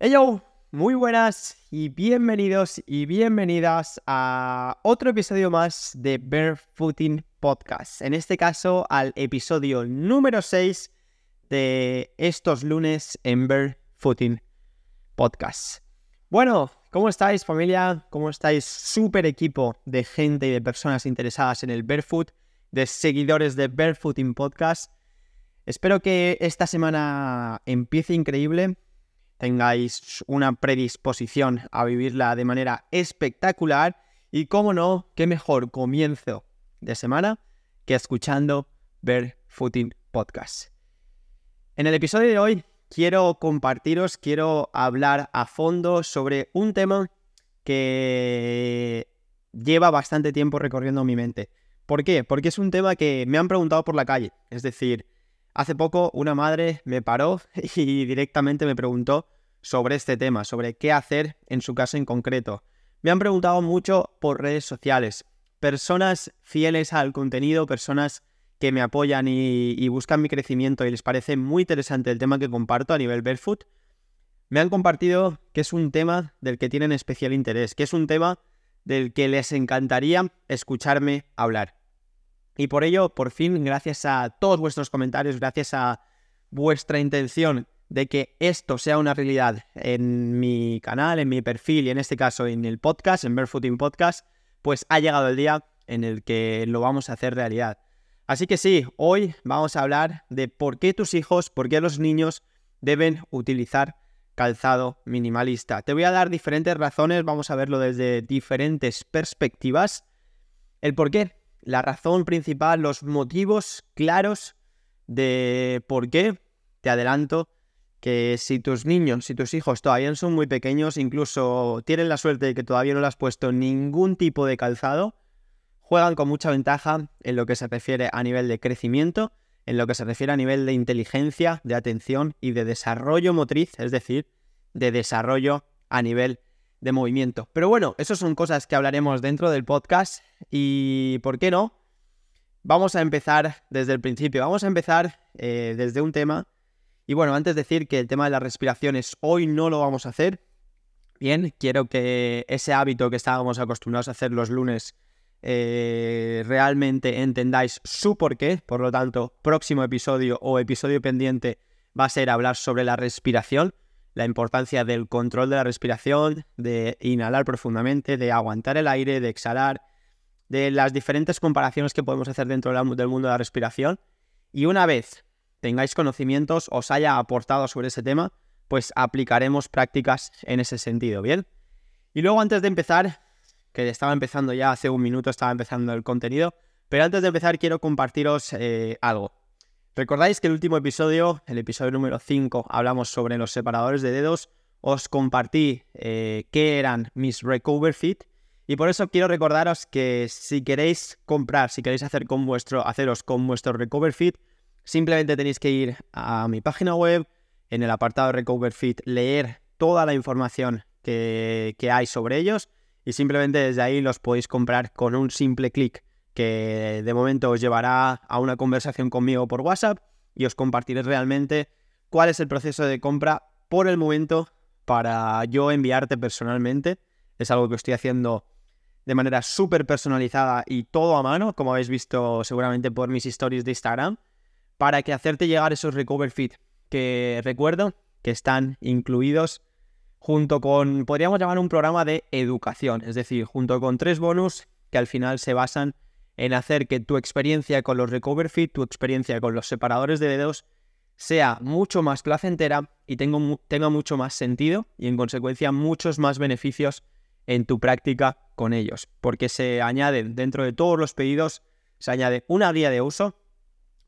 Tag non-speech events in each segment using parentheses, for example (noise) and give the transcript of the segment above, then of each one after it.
Hello, muy buenas y bienvenidos y bienvenidas a otro episodio más de Barefooting Podcast. En este caso, al episodio número 6 de estos lunes en Barefooting Podcast. Bueno, ¿cómo estáis familia? ¿Cómo estáis? Super equipo de gente y de personas interesadas en el barefoot, de seguidores de Barefooting Podcast. Espero que esta semana empiece increíble tengáis una predisposición a vivirla de manera espectacular y, como no, qué mejor comienzo de semana que escuchando Footing Podcast. En el episodio de hoy quiero compartiros, quiero hablar a fondo sobre un tema que lleva bastante tiempo recorriendo mi mente. ¿Por qué? Porque es un tema que me han preguntado por la calle. Es decir, Hace poco una madre me paró (laughs) y directamente me preguntó sobre este tema, sobre qué hacer en su caso en concreto. Me han preguntado mucho por redes sociales, personas fieles al contenido, personas que me apoyan y, buscan mi crecimiento y les parece muy interesante el tema que comparto a nivel barefoot, me han compartido que es un tema del que tienen especial interés, que es un tema del que les encantaría escucharme hablar. Y por ello, por fin, gracias a todos vuestros comentarios, gracias a vuestra intención de que esto sea una realidad en mi canal, en mi perfil y en este caso en el podcast, en Barefooting Podcast, pues ha llegado el día en el que lo vamos a hacer realidad. Así que sí, hoy vamos a hablar de por qué tus hijos, por qué los niños deben utilizar calzado minimalista. Te voy a dar diferentes razones, vamos a verlo desde diferentes perspectivas. El por qué la razón principal, los motivos claros de por qué, te adelanto que si tus niños, si tus hijos todavía son muy pequeños, incluso tienen la suerte de que todavía no le has puesto ningún tipo de calzado, juegan con mucha ventaja en lo que se refiere a nivel de crecimiento, en lo que se refiere a nivel de inteligencia, de atención y de desarrollo motriz, es decir, de desarrollo a nivel de movimiento. Pero bueno, eso son cosas que hablaremos dentro del podcast y, ¿por qué no? Vamos a empezar desde el principio, vamos a empezar eh, desde un tema. Y bueno, antes de decir que el tema de las respiraciones hoy no lo vamos a hacer. Bien, quiero que ese hábito que estábamos acostumbrados a hacer los lunes eh, realmente entendáis su porqué. Por lo tanto, próximo episodio o episodio pendiente va a ser hablar sobre la respiración la importancia del control de la respiración, de inhalar profundamente, de aguantar el aire, de exhalar, de las diferentes comparaciones que podemos hacer dentro del mundo de la respiración. Y una vez tengáis conocimientos, os haya aportado sobre ese tema, pues aplicaremos prácticas en ese sentido, ¿bien? Y luego antes de empezar, que estaba empezando ya hace un minuto, estaba empezando el contenido, pero antes de empezar quiero compartiros eh, algo. Recordáis que el último episodio, el episodio número 5, hablamos sobre los separadores de dedos. Os compartí eh, qué eran mis Recover Fit. Y por eso quiero recordaros que si queréis comprar, si queréis hacer con vuestro, haceros con vuestro Recover Fit, simplemente tenéis que ir a mi página web, en el apartado Recover Fit, leer toda la información que, que hay sobre ellos y simplemente desde ahí los podéis comprar con un simple clic que de momento os llevará a una conversación conmigo por WhatsApp y os compartiré realmente cuál es el proceso de compra por el momento para yo enviarte personalmente. Es algo que estoy haciendo de manera súper personalizada y todo a mano, como habéis visto seguramente por mis stories de Instagram, para que hacerte llegar esos Recover Fit que recuerdo que están incluidos junto con, podríamos llamar un programa de educación, es decir, junto con tres bonus que al final se basan en hacer que tu experiencia con los Recover Fit, tu experiencia con los separadores de dedos, sea mucho más placentera y tenga mucho más sentido y en consecuencia muchos más beneficios en tu práctica con ellos. Porque se añaden dentro de todos los pedidos, se añade una guía de uso,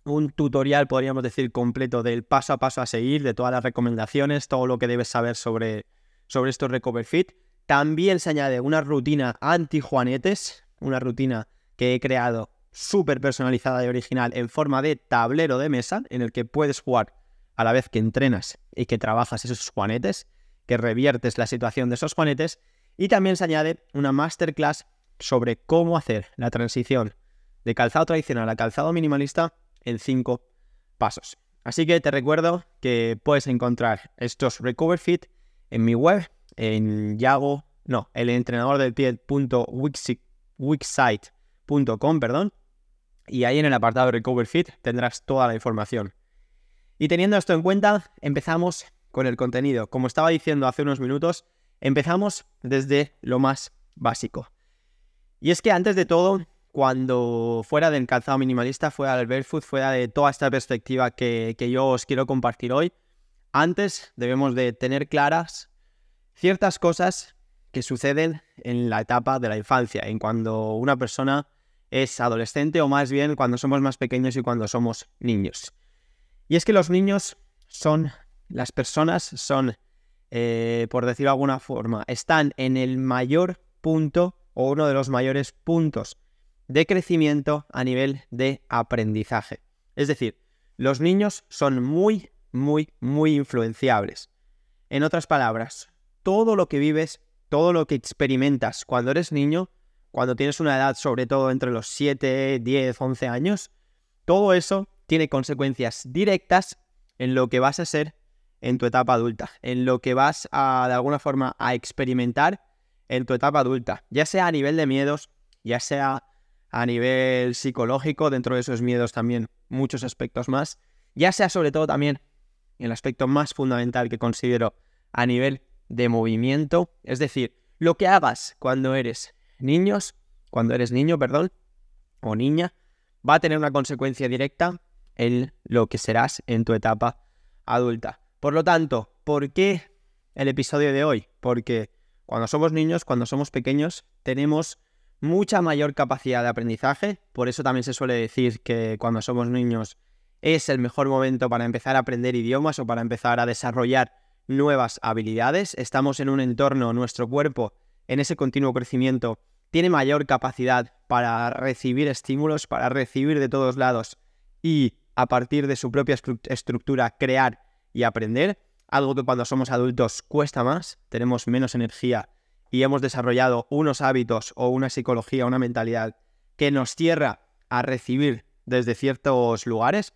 un tutorial, podríamos decir, completo del paso a paso a seguir, de todas las recomendaciones, todo lo que debes saber sobre, sobre estos Recover Fit. También se añade una rutina anti-juanetes, una rutina que he creado súper personalizada y original en forma de tablero de mesa en el que puedes jugar a la vez que entrenas y que trabajas esos juanetes, que reviertes la situación de esos juanetes y también se añade una masterclass sobre cómo hacer la transición de calzado tradicional a calzado minimalista en cinco pasos. Así que te recuerdo que puedes encontrar estos Recover Fit en mi web, en Yago, no, el entrenador del perdón, y ahí en el apartado Recover Fit tendrás toda la información. Y teniendo esto en cuenta, empezamos con el contenido. Como estaba diciendo hace unos minutos, empezamos desde lo más básico. Y es que antes de todo, cuando fuera del calzado minimalista, fuera del barefoot, fuera de toda esta perspectiva que, que yo os quiero compartir hoy, antes debemos de tener claras ciertas cosas que suceden en la etapa de la infancia, en cuando una persona es adolescente o más bien cuando somos más pequeños y cuando somos niños. Y es que los niños son, las personas son, eh, por decirlo de alguna forma, están en el mayor punto o uno de los mayores puntos de crecimiento a nivel de aprendizaje. Es decir, los niños son muy, muy, muy influenciables. En otras palabras, todo lo que vives, todo lo que experimentas cuando eres niño, cuando tienes una edad sobre todo entre los 7, 10, 11 años, todo eso tiene consecuencias directas en lo que vas a ser en tu etapa adulta, en lo que vas a de alguna forma a experimentar en tu etapa adulta, ya sea a nivel de miedos, ya sea a nivel psicológico, dentro de esos miedos también muchos aspectos más, ya sea sobre todo también el aspecto más fundamental que considero a nivel de movimiento, es decir, lo que hagas cuando eres niños, cuando eres niño, perdón, o niña, va a tener una consecuencia directa en lo que serás en tu etapa adulta. Por lo tanto, ¿por qué el episodio de hoy? Porque cuando somos niños, cuando somos pequeños, tenemos mucha mayor capacidad de aprendizaje, por eso también se suele decir que cuando somos niños es el mejor momento para empezar a aprender idiomas o para empezar a desarrollar nuevas habilidades. Estamos en un entorno, nuestro cuerpo, en ese continuo crecimiento tiene mayor capacidad para recibir estímulos, para recibir de todos lados y a partir de su propia estructura crear y aprender, algo que cuando somos adultos cuesta más, tenemos menos energía y hemos desarrollado unos hábitos o una psicología, una mentalidad que nos cierra a recibir desde ciertos lugares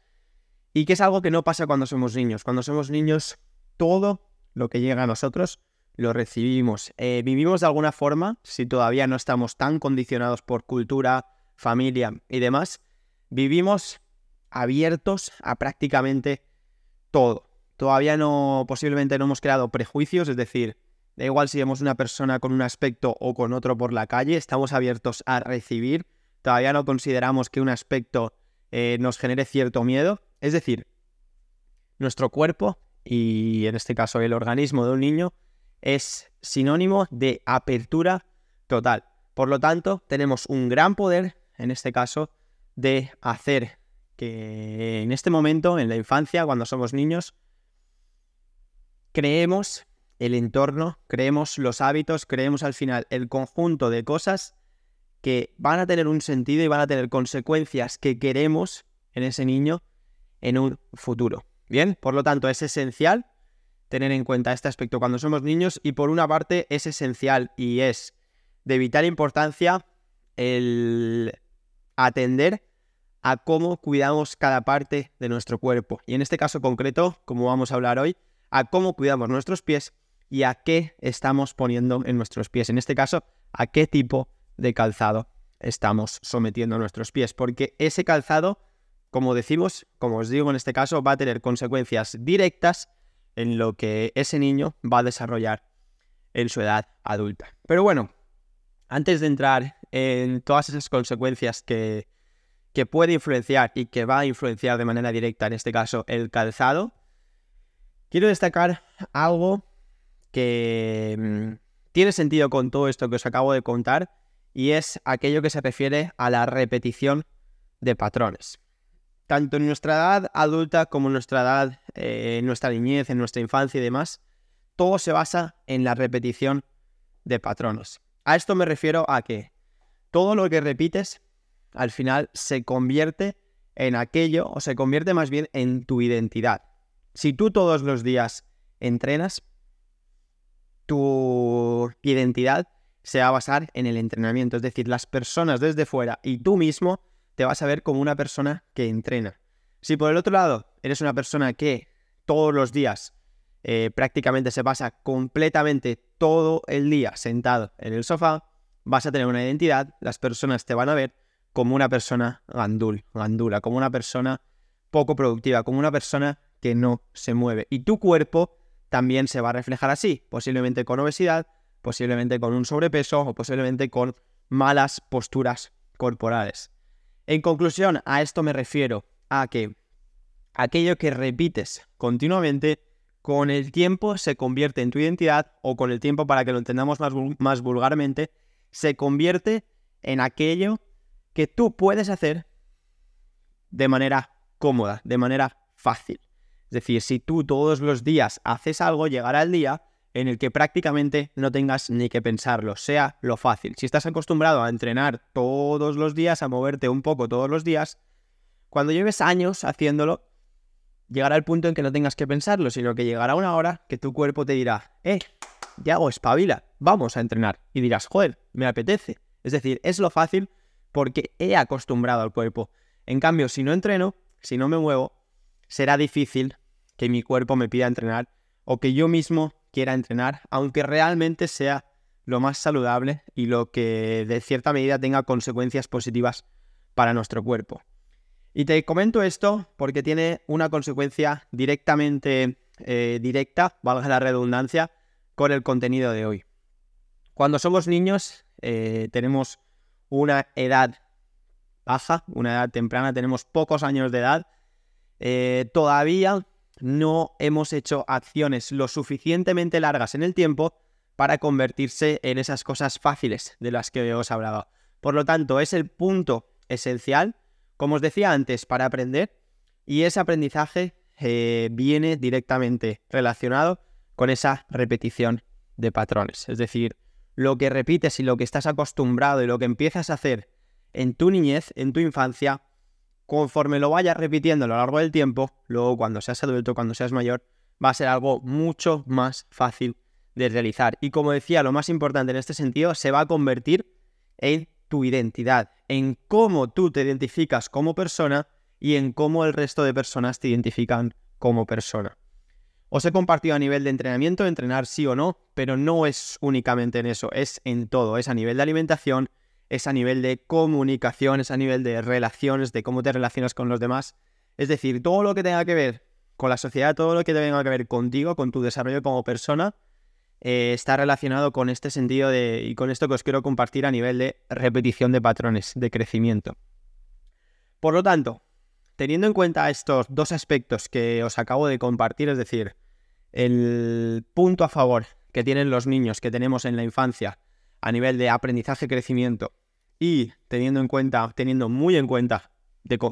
y que es algo que no pasa cuando somos niños. Cuando somos niños, todo lo que llega a nosotros lo recibimos. Eh, vivimos de alguna forma, si todavía no estamos tan condicionados por cultura, familia y demás, vivimos abiertos a prácticamente todo. Todavía no, posiblemente no hemos creado prejuicios, es decir, da igual si vemos una persona con un aspecto o con otro por la calle, estamos abiertos a recibir. Todavía no consideramos que un aspecto eh, nos genere cierto miedo. Es decir, nuestro cuerpo y en este caso el organismo de un niño es sinónimo de apertura total. Por lo tanto, tenemos un gran poder, en este caso, de hacer que en este momento, en la infancia, cuando somos niños, creemos el entorno, creemos los hábitos, creemos al final el conjunto de cosas que van a tener un sentido y van a tener consecuencias que queremos en ese niño en un futuro. Bien, por lo tanto, es esencial tener en cuenta este aspecto cuando somos niños y por una parte es esencial y es de vital importancia el atender a cómo cuidamos cada parte de nuestro cuerpo. Y en este caso concreto, como vamos a hablar hoy, a cómo cuidamos nuestros pies y a qué estamos poniendo en nuestros pies. En este caso, a qué tipo de calzado estamos sometiendo nuestros pies. Porque ese calzado, como decimos, como os digo en este caso, va a tener consecuencias directas en lo que ese niño va a desarrollar en su edad adulta. Pero bueno, antes de entrar en todas esas consecuencias que, que puede influenciar y que va a influenciar de manera directa, en este caso, el calzado, quiero destacar algo que mm, tiene sentido con todo esto que os acabo de contar y es aquello que se refiere a la repetición de patrones tanto en nuestra edad adulta como en nuestra edad, eh, en nuestra niñez, en nuestra infancia y demás, todo se basa en la repetición de patrones. A esto me refiero a que todo lo que repites al final se convierte en aquello, o se convierte más bien en tu identidad. Si tú todos los días entrenas, tu identidad se va a basar en el entrenamiento. Es decir, las personas desde fuera y tú mismo te vas a ver como una persona que entrena. Si por el otro lado eres una persona que todos los días eh, prácticamente se pasa completamente todo el día sentado en el sofá, vas a tener una identidad, las personas te van a ver como una persona gandul, gandula, como una persona poco productiva, como una persona que no se mueve. Y tu cuerpo también se va a reflejar así, posiblemente con obesidad, posiblemente con un sobrepeso o posiblemente con malas posturas corporales. En conclusión, a esto me refiero a que aquello que repites continuamente con el tiempo se convierte en tu identidad o con el tiempo, para que lo entendamos más, más vulgarmente, se convierte en aquello que tú puedes hacer de manera cómoda, de manera fácil. Es decir, si tú todos los días haces algo, llegará el día en el que prácticamente no tengas ni que pensarlo, sea lo fácil. Si estás acostumbrado a entrenar todos los días, a moverte un poco todos los días, cuando lleves años haciéndolo, llegará el punto en que no tengas que pensarlo, sino que llegará una hora que tu cuerpo te dirá, eh, ya hago espabila, vamos a entrenar. Y dirás, joder, me apetece. Es decir, es lo fácil porque he acostumbrado al cuerpo. En cambio, si no entreno, si no me muevo, será difícil que mi cuerpo me pida entrenar o que yo mismo quiera entrenar, aunque realmente sea lo más saludable y lo que de cierta medida tenga consecuencias positivas para nuestro cuerpo. Y te comento esto porque tiene una consecuencia directamente eh, directa, valga la redundancia, con el contenido de hoy. Cuando somos niños eh, tenemos una edad baja, una edad temprana, tenemos pocos años de edad, eh, todavía no hemos hecho acciones lo suficientemente largas en el tiempo para convertirse en esas cosas fáciles de las que os hablaba. Por lo tanto, es el punto esencial, como os decía antes, para aprender y ese aprendizaje eh, viene directamente relacionado con esa repetición de patrones. Es decir, lo que repites y lo que estás acostumbrado y lo que empiezas a hacer en tu niñez, en tu infancia, conforme lo vayas repitiendo a lo largo del tiempo, luego cuando seas adulto, cuando seas mayor, va a ser algo mucho más fácil de realizar. Y como decía, lo más importante en este sentido, se va a convertir en tu identidad, en cómo tú te identificas como persona y en cómo el resto de personas te identifican como persona. Os he compartido a nivel de entrenamiento, entrenar sí o no, pero no es únicamente en eso, es en todo, es a nivel de alimentación, es a nivel de comunicación, es a nivel de relaciones, de cómo te relacionas con los demás. Es decir, todo lo que tenga que ver con la sociedad, todo lo que tenga que ver contigo, con tu desarrollo como persona, eh, está relacionado con este sentido de, y con esto que os quiero compartir a nivel de repetición de patrones, de crecimiento. Por lo tanto, teniendo en cuenta estos dos aspectos que os acabo de compartir, es decir, el punto a favor que tienen los niños que tenemos en la infancia a nivel de aprendizaje, crecimiento y teniendo en cuenta, teniendo muy en cuenta,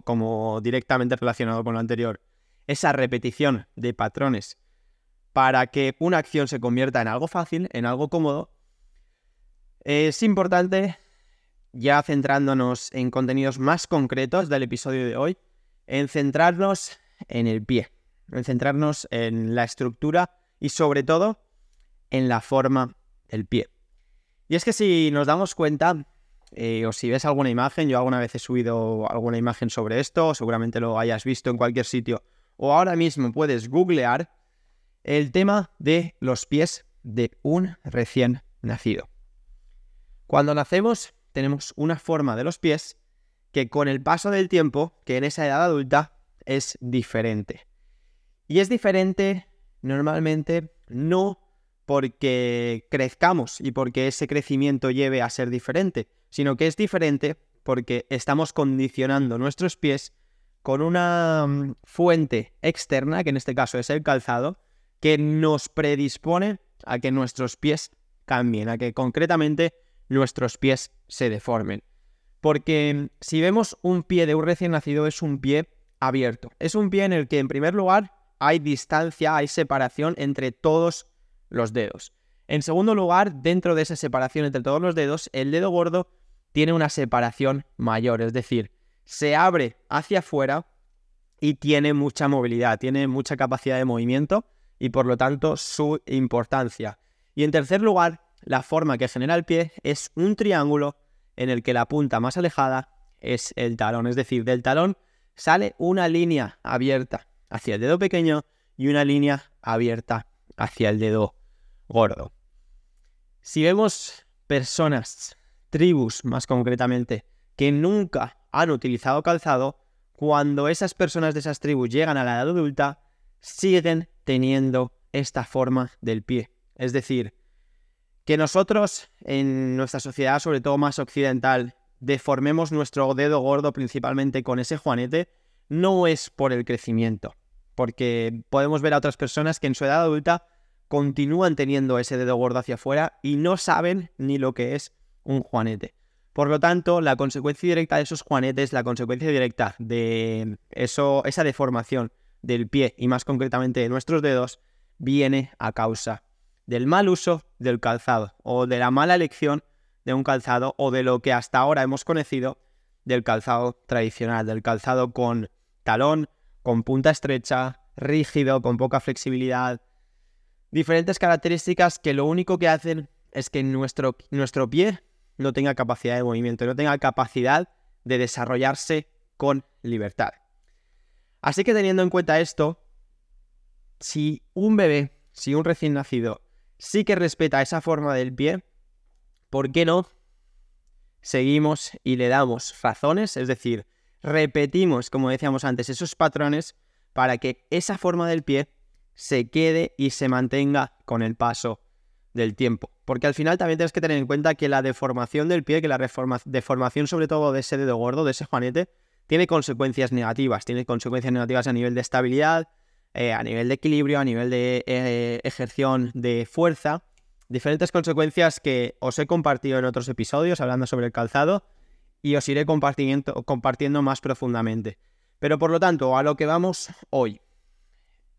como directamente relacionado con lo anterior, esa repetición de patrones para que una acción se convierta en algo fácil, en algo cómodo, es importante, ya centrándonos en contenidos más concretos del episodio de hoy, en centrarnos en el pie, en centrarnos en la estructura y sobre todo en la forma del pie. Y es que si nos damos cuenta, eh, o si ves alguna imagen, yo alguna vez he subido alguna imagen sobre esto, seguramente lo hayas visto en cualquier sitio, o ahora mismo puedes googlear el tema de los pies de un recién nacido. Cuando nacemos tenemos una forma de los pies que con el paso del tiempo, que en esa edad adulta, es diferente. Y es diferente normalmente no porque crezcamos y porque ese crecimiento lleve a ser diferente, sino que es diferente porque estamos condicionando nuestros pies con una mm, fuente externa, que en este caso es el calzado, que nos predispone a que nuestros pies cambien, a que concretamente nuestros pies se deformen. Porque si vemos un pie de un recién nacido es un pie abierto. Es un pie en el que en primer lugar hay distancia, hay separación entre todos los dedos. En segundo lugar, dentro de esa separación entre todos los dedos, el dedo gordo tiene una separación mayor, es decir, se abre hacia afuera y tiene mucha movilidad, tiene mucha capacidad de movimiento y por lo tanto su importancia. Y en tercer lugar, la forma que genera el pie es un triángulo en el que la punta más alejada es el talón, es decir, del talón sale una línea abierta hacia el dedo pequeño y una línea abierta hacia el dedo gordo. Si vemos personas, tribus más concretamente, que nunca han utilizado calzado, cuando esas personas de esas tribus llegan a la edad adulta, siguen teniendo esta forma del pie. Es decir, que nosotros en nuestra sociedad, sobre todo más occidental, deformemos nuestro dedo gordo principalmente con ese juanete, no es por el crecimiento, porque podemos ver a otras personas que en su edad adulta continúan teniendo ese dedo gordo hacia afuera y no saben ni lo que es un juanete. Por lo tanto, la consecuencia directa de esos juanetes, la consecuencia directa de eso, esa deformación del pie y más concretamente de nuestros dedos, viene a causa del mal uso del calzado o de la mala elección de un calzado o de lo que hasta ahora hemos conocido del calzado tradicional, del calzado con talón, con punta estrecha, rígido, con poca flexibilidad. Diferentes características que lo único que hacen es que nuestro, nuestro pie no tenga capacidad de movimiento, no tenga capacidad de desarrollarse con libertad. Así que teniendo en cuenta esto, si un bebé, si un recién nacido, sí que respeta esa forma del pie, ¿por qué no seguimos y le damos razones? Es decir, repetimos, como decíamos antes, esos patrones para que esa forma del pie se quede y se mantenga con el paso del tiempo. Porque al final también tienes que tener en cuenta que la deformación del pie, que la deformación sobre todo de ese dedo gordo, de ese juanete, tiene consecuencias negativas. Tiene consecuencias negativas a nivel de estabilidad, eh, a nivel de equilibrio, a nivel de eh, ejerción de fuerza. Diferentes consecuencias que os he compartido en otros episodios hablando sobre el calzado y os iré compartiendo, compartiendo más profundamente. Pero por lo tanto, a lo que vamos hoy.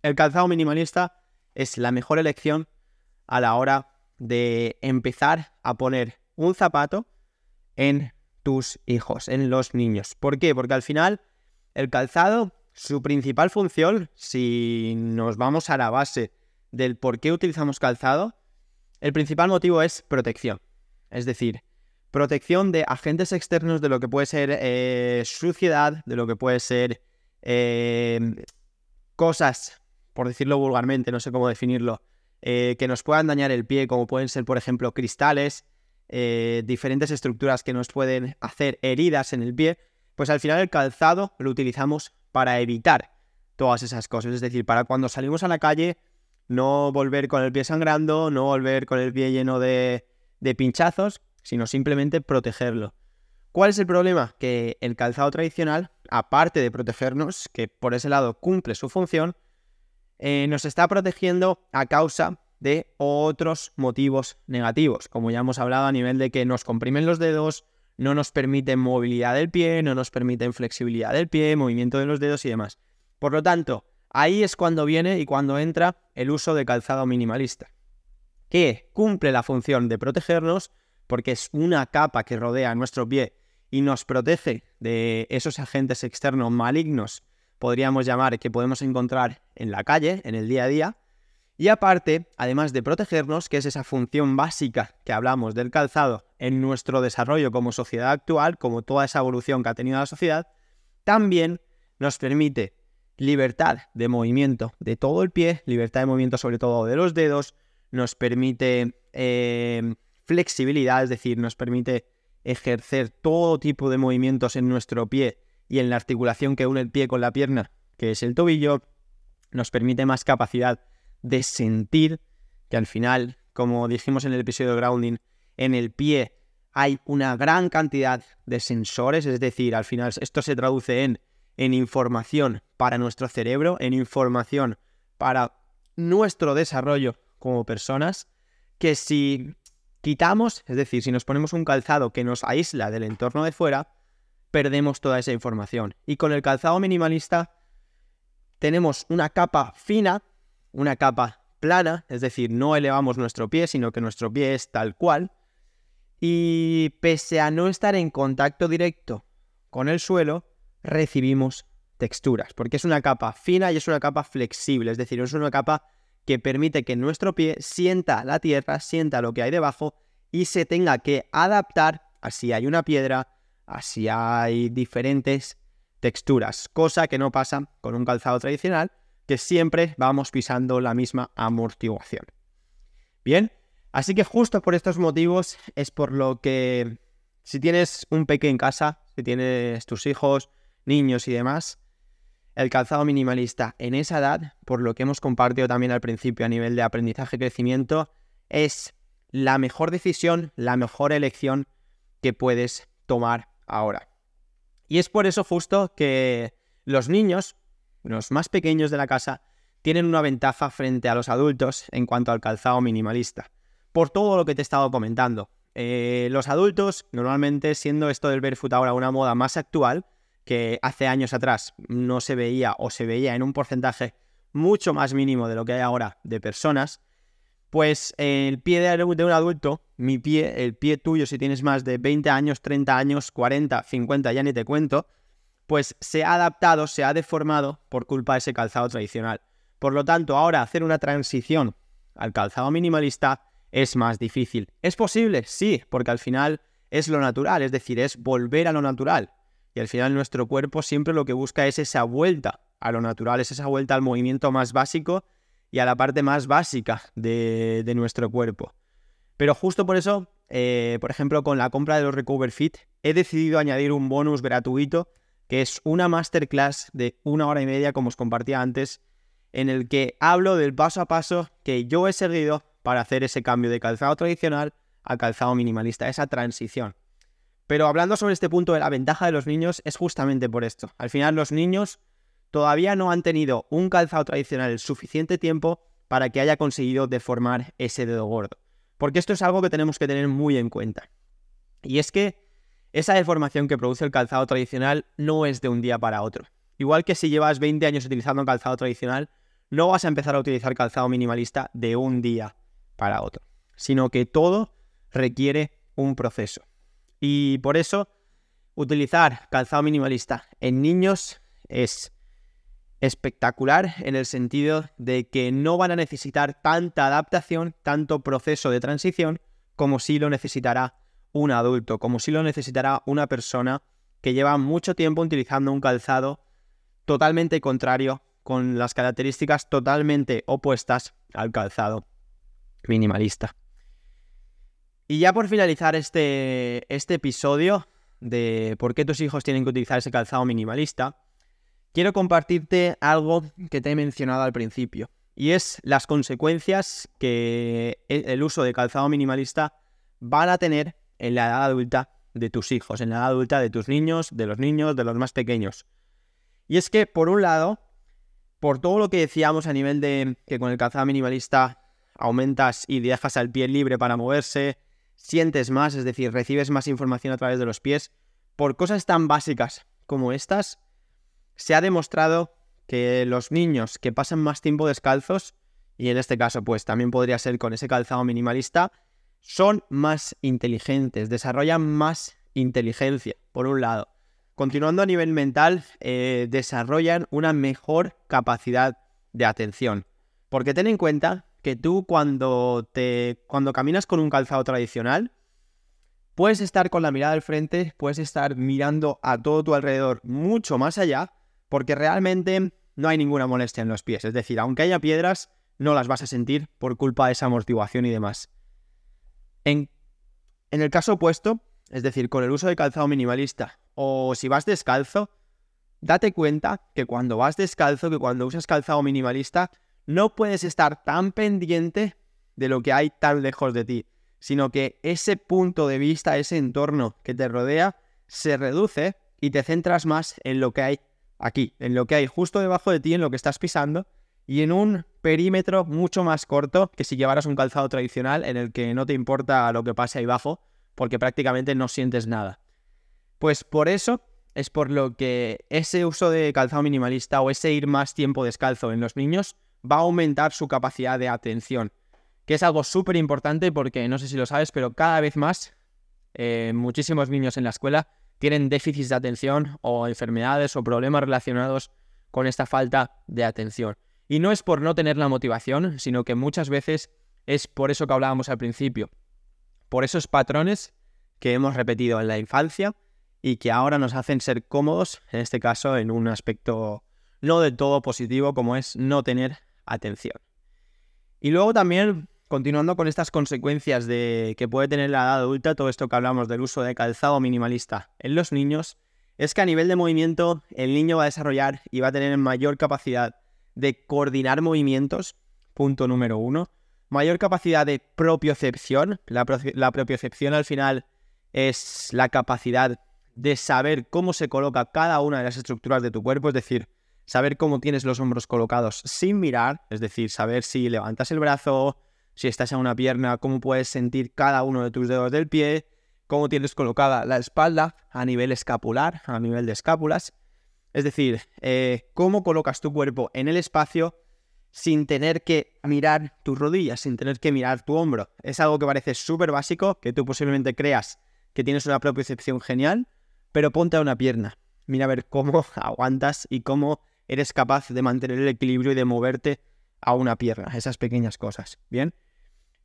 El calzado minimalista es la mejor elección a la hora de empezar a poner un zapato en tus hijos, en los niños. ¿Por qué? Porque al final el calzado su principal función, si nos vamos a la base del por qué utilizamos calzado, el principal motivo es protección. Es decir, protección de agentes externos de lo que puede ser eh, suciedad, de lo que puede ser eh, cosas, por decirlo vulgarmente, no sé cómo definirlo, eh, que nos puedan dañar el pie, como pueden ser, por ejemplo, cristales, diferentes estructuras que nos pueden hacer heridas en el pie, pues al final el calzado lo utilizamos para evitar todas esas cosas. Es decir, para cuando salimos a la calle, no volver con el pie sangrando, no volver con el pie lleno de, de pinchazos, sino simplemente protegerlo. ¿Cuál es el problema? Que el calzado tradicional, aparte de protegernos, que por ese lado cumple su función, eh, nos está protegiendo a causa de otros motivos negativos, como ya hemos hablado a nivel de que nos comprimen los dedos, no nos permiten movilidad del pie, no nos permiten flexibilidad del pie, movimiento de los dedos y demás. Por lo tanto, ahí es cuando viene y cuando entra el uso de calzado minimalista, que cumple la función de protegernos porque es una capa que rodea nuestro pie y nos protege de esos agentes externos malignos, podríamos llamar, que podemos encontrar en la calle, en el día a día, y aparte, además de protegernos, que es esa función básica que hablamos del calzado en nuestro desarrollo como sociedad actual, como toda esa evolución que ha tenido la sociedad, también nos permite libertad de movimiento de todo el pie, libertad de movimiento sobre todo de los dedos, nos permite eh, flexibilidad, es decir, nos permite ejercer todo tipo de movimientos en nuestro pie y en la articulación que une el pie con la pierna, que es el tobillo, nos permite más capacidad de sentir que al final, como dijimos en el episodio de Grounding, en el pie hay una gran cantidad de sensores, es decir, al final esto se traduce en, en información para nuestro cerebro, en información para nuestro desarrollo como personas, que si quitamos, es decir, si nos ponemos un calzado que nos aísla del entorno de fuera, perdemos toda esa información. Y con el calzado minimalista tenemos una capa fina una capa plana, es decir, no elevamos nuestro pie, sino que nuestro pie es tal cual. Y pese a no estar en contacto directo con el suelo, recibimos texturas, porque es una capa fina y es una capa flexible, es decir, es una capa que permite que nuestro pie sienta la tierra, sienta lo que hay debajo y se tenga que adaptar a si hay una piedra, a si hay diferentes texturas, cosa que no pasa con un calzado tradicional, que siempre vamos pisando la misma amortiguación. Bien, así que justo por estos motivos es por lo que si tienes un pequeño en casa, si tienes tus hijos, niños y demás, el calzado minimalista en esa edad, por lo que hemos compartido también al principio a nivel de aprendizaje y crecimiento, es la mejor decisión, la mejor elección que puedes tomar ahora. Y es por eso justo que los niños, los más pequeños de la casa, tienen una ventaja frente a los adultos en cuanto al calzado minimalista. Por todo lo que te he estado comentando. Eh, los adultos, normalmente siendo esto del barefoot ahora una moda más actual, que hace años atrás no se veía o se veía en un porcentaje mucho más mínimo de lo que hay ahora de personas, pues el pie de un adulto, mi pie, el pie tuyo si tienes más de 20 años, 30 años, 40, 50, ya ni te cuento, pues se ha adaptado, se ha deformado por culpa de ese calzado tradicional. Por lo tanto, ahora hacer una transición al calzado minimalista es más difícil. ¿Es posible? Sí, porque al final es lo natural, es decir, es volver a lo natural. Y al final nuestro cuerpo siempre lo que busca es esa vuelta a lo natural, es esa vuelta al movimiento más básico y a la parte más básica de, nuestro cuerpo. Pero justo por eso, eh, por ejemplo, con la compra de los Recover Fit, he decidido añadir un bonus gratuito, que es una masterclass de una hora y media, como os compartía antes, en el que hablo del paso a paso que yo he seguido para hacer ese cambio de calzado tradicional a calzado minimalista, esa transición. Pero hablando sobre este punto de la ventaja de los niños, es justamente por esto. Al final los niños todavía no han tenido un calzado tradicional el suficiente tiempo para que haya conseguido deformar ese dedo gordo. Porque esto es algo que tenemos que tener muy en cuenta. Y es que esa deformación que produce el calzado tradicional no es de un día para otro. Igual que si llevas 20 años utilizando calzado tradicional, no vas a empezar a utilizar calzado minimalista de un día para otro, sino que todo requiere un proceso. Y por eso, utilizar calzado minimalista en niños es espectacular en el sentido de que no van a necesitar tanta adaptación, tanto proceso de transición, como si lo necesitará un adulto, como si lo necesitará una persona que lleva mucho tiempo utilizando un calzado totalmente contrario, con las características totalmente opuestas al calzado minimalista. Y ya por finalizar este, este episodio de por qué tus hijos tienen que utilizar ese calzado minimalista, quiero compartirte algo que te he mencionado al principio. Y es las consecuencias que e, el uso de calzado minimalista van a tener en la edad adulta de tus hijos, en la edad adulta de tus niños, de los niños, de los más pequeños. Y es que, por un lado, por todo lo que decíamos a nivel de que con el calzado minimalista aumentas y dejas al pie libre para moverse, sientes más, es decir, recibes más información a través de los pies, por cosas tan básicas como estas, se ha demostrado que los niños que pasan más tiempo descalzos, y en este caso pues también podría ser con ese calzado minimalista, son más inteligentes, desarrollan más inteligencia, por un lado. Continuando a nivel mental, eh, desarrollan una mejor capacidad de atención. Porque ten en cuenta que tú cuando te cuando caminas con un calzado tradicional puedes estar con la mirada al frente, puedes estar mirando a todo tu alrededor mucho más allá, porque realmente no hay ninguna molestia en los pies, es decir, aunque haya piedras, no las vas a sentir por culpa de esa amortiguación y demás. En, en el caso opuesto, es decir, con el uso de calzado minimalista o si vas descalzo, date cuenta que cuando vas descalzo, que cuando usas calzado minimalista, no puedes estar tan pendiente de lo que hay tan lejos de ti, sino que ese punto de vista, ese entorno que te rodea, se reduce y te centras más en lo que hay aquí, en lo que hay justo debajo de ti, en lo que estás pisando, y en un perímetro mucho más corto que si llevaras un calzado tradicional en el que no te importa lo que pase ahí abajo, porque prácticamente no sientes nada. Pues por eso es por lo que ese uso de calzado minimalista o ese ir más tiempo descalzo en los niños va a aumentar su capacidad de atención, que es algo súper importante porque no sé si lo sabes, pero cada vez más eh, muchísimos niños en la escuela tienen déficits de atención o enfermedades o problemas relacionados con esta falta de atención. Y no es por no tener la motivación, sino que muchas veces es por eso que hablábamos al principio, por esos patrones que hemos repetido en la infancia y que ahora nos hacen ser cómodos, en este caso en un aspecto no del todo positivo como es no tener atención. Y luego también, continuando con estas consecuencias de que puede tener la edad adulta, todo esto que hablamos del uso de calzado minimalista en los niños, es que a nivel de movimiento el niño va a desarrollar y va a tener mayor capacidad de coordinar movimientos, punto número uno, mayor capacidad de propiocepción, la, la propiocepción al final es la capacidad de saber cómo se coloca cada una de las estructuras de tu cuerpo, es decir, saber cómo tienes los hombros colocados sin mirar, es decir, saber si levantas el brazo, si estás en una pierna, cómo puedes sentir cada uno de tus dedos del pie, cómo tienes colocada la espalda a nivel escapular, a nivel de escápulas. Es decir, eh, cómo colocas tu cuerpo en el espacio sin tener que mirar tus rodillas, sin tener que mirar tu hombro. Es algo que parece súper básico, que tú posiblemente creas que tienes una propiocepción genial, pero ponte a una pierna. Mira a ver cómo (laughs) aguantas y cómo eres capaz de mantener el equilibrio y de moverte a una pierna, esas pequeñas cosas, ¿bien?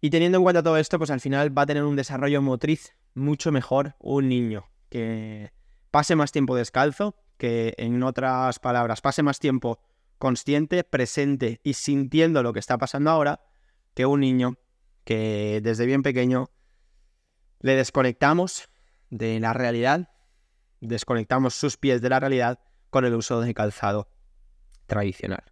Y teniendo en cuenta todo esto, pues al final va a tener un desarrollo motriz mucho mejor un niño que pase más tiempo descalzo, que en otras palabras, pase más tiempo consciente, presente y sintiendo lo que está pasando ahora, que un niño que desde bien pequeño le desconectamos de la realidad, desconectamos sus pies de la realidad con el uso de calzado tradicional.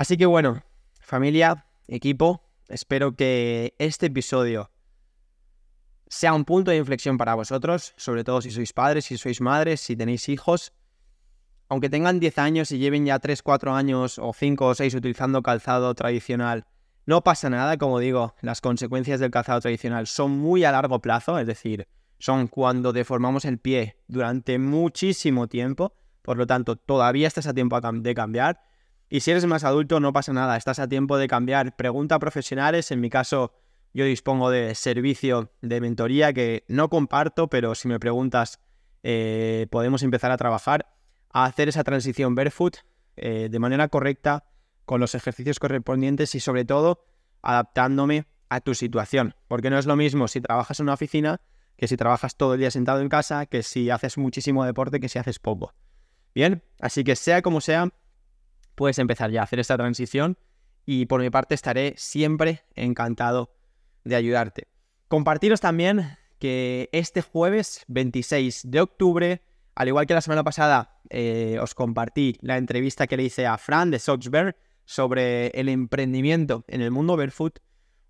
Así que bueno, familia, equipo, espero que este episodio sea un punto de inflexión para vosotros, sobre todo si sois padres, si sois madres, si tenéis hijos. Aunque tengan 10 años y lleven ya 3, 4 años o 5 o 6 utilizando calzado tradicional, no pasa nada, como digo, las consecuencias del calzado tradicional son muy a largo plazo, es decir, son cuando deformamos el pie durante muchísimo tiempo, por lo tanto, todavía estás a tiempo de cambiar. Y si eres más adulto, no pasa nada, estás a tiempo de cambiar. Pregunta a profesionales, en mi caso, yo dispongo de servicio de mentoría que no comparto, pero si me preguntas, eh, podemos empezar a trabajar, a hacer esa transición barefoot eh, de manera correcta, con los ejercicios correspondientes y sobre todo adaptándome a tu situación. Porque no es lo mismo si trabajas en una oficina que si trabajas todo el día sentado en casa, que si haces muchísimo deporte, que si haces poco. Bien, así que sea como sea, puedes empezar ya a hacer esta transición y por mi parte estaré siempre encantado de ayudarte. Compartiros también que este jueves 26 de octubre, al igual que la semana pasada, eh, os compartí la entrevista que le hice a Fran de Soxberg sobre el emprendimiento en el mundo barefoot.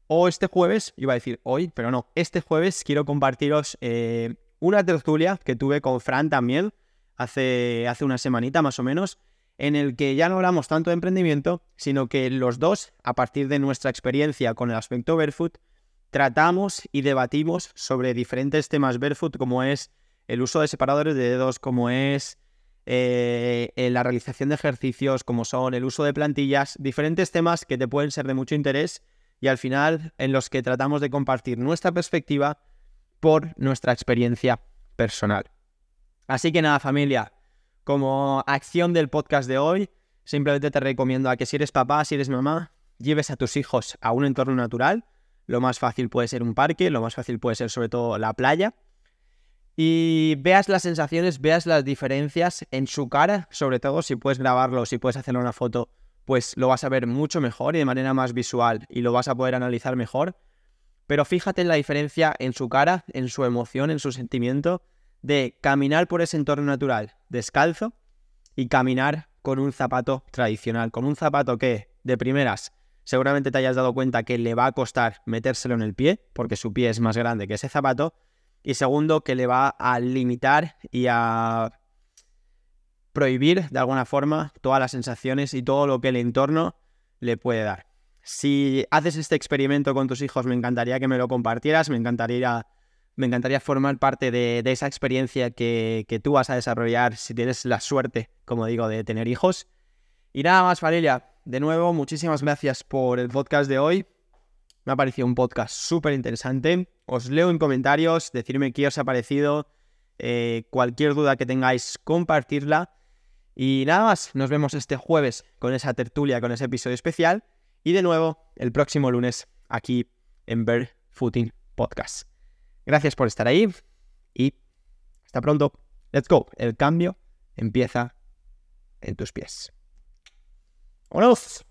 O este jueves, iba a decir hoy, pero no, este jueves quiero compartiros eh, una tertulia que tuve con Fran también hace, hace una semanita más o menos, en el que ya no hablamos tanto de emprendimiento, sino que los dos, a partir de nuestra experiencia con el aspecto barefoot, tratamos y debatimos sobre diferentes temas barefoot, como es el uso de separadores de dedos, como es eh, la realización de ejercicios, como son el uso de plantillas, diferentes temas que te pueden ser de mucho interés y al final en los que tratamos de compartir nuestra perspectiva por nuestra experiencia personal. Así que nada, familia, como acción del podcast de hoy, simplemente te recomiendo a que si eres papá, si eres mamá, lleves a tus hijos a un entorno natural. Lo más fácil puede ser un parque, lo más fácil puede ser sobre todo la playa. Y veas las sensaciones, veas las diferencias en su cara, sobre todo si puedes grabarlo, si puedes hacer una foto, pues lo vas a ver mucho mejor y de manera más visual y lo vas a poder analizar mejor. Pero fíjate en la diferencia en su cara, en su emoción, en su sentimiento de caminar por ese entorno natural descalzo y caminar con un zapato tradicional, con un zapato que, de primeras, seguramente te hayas dado cuenta que le va a costar metérselo en el pie, porque su pie es más grande que ese zapato, y segundo, que le va a limitar y a prohibir de alguna forma todas las sensaciones y todo lo que el entorno le puede dar. Si haces este experimento con tus hijos, me encantaría que me lo compartieras, me encantaría me encantaría formar parte de, esa experiencia que, tú vas a desarrollar si tienes la suerte, como digo, de tener hijos. Y nada más, familia. De nuevo, muchísimas gracias por el podcast de hoy. Me ha parecido un podcast súper interesante. Os leo en comentarios, decirme qué os ha parecido. Eh, cualquier duda que tengáis, compartirla. Y nada más, nos vemos este jueves con esa tertulia, con ese episodio especial. Y de nuevo, el próximo lunes, aquí en Bird Footing Podcast. Gracias por estar ahí y hasta pronto. Let's go. El cambio empieza en tus pies. ¡Vámonos!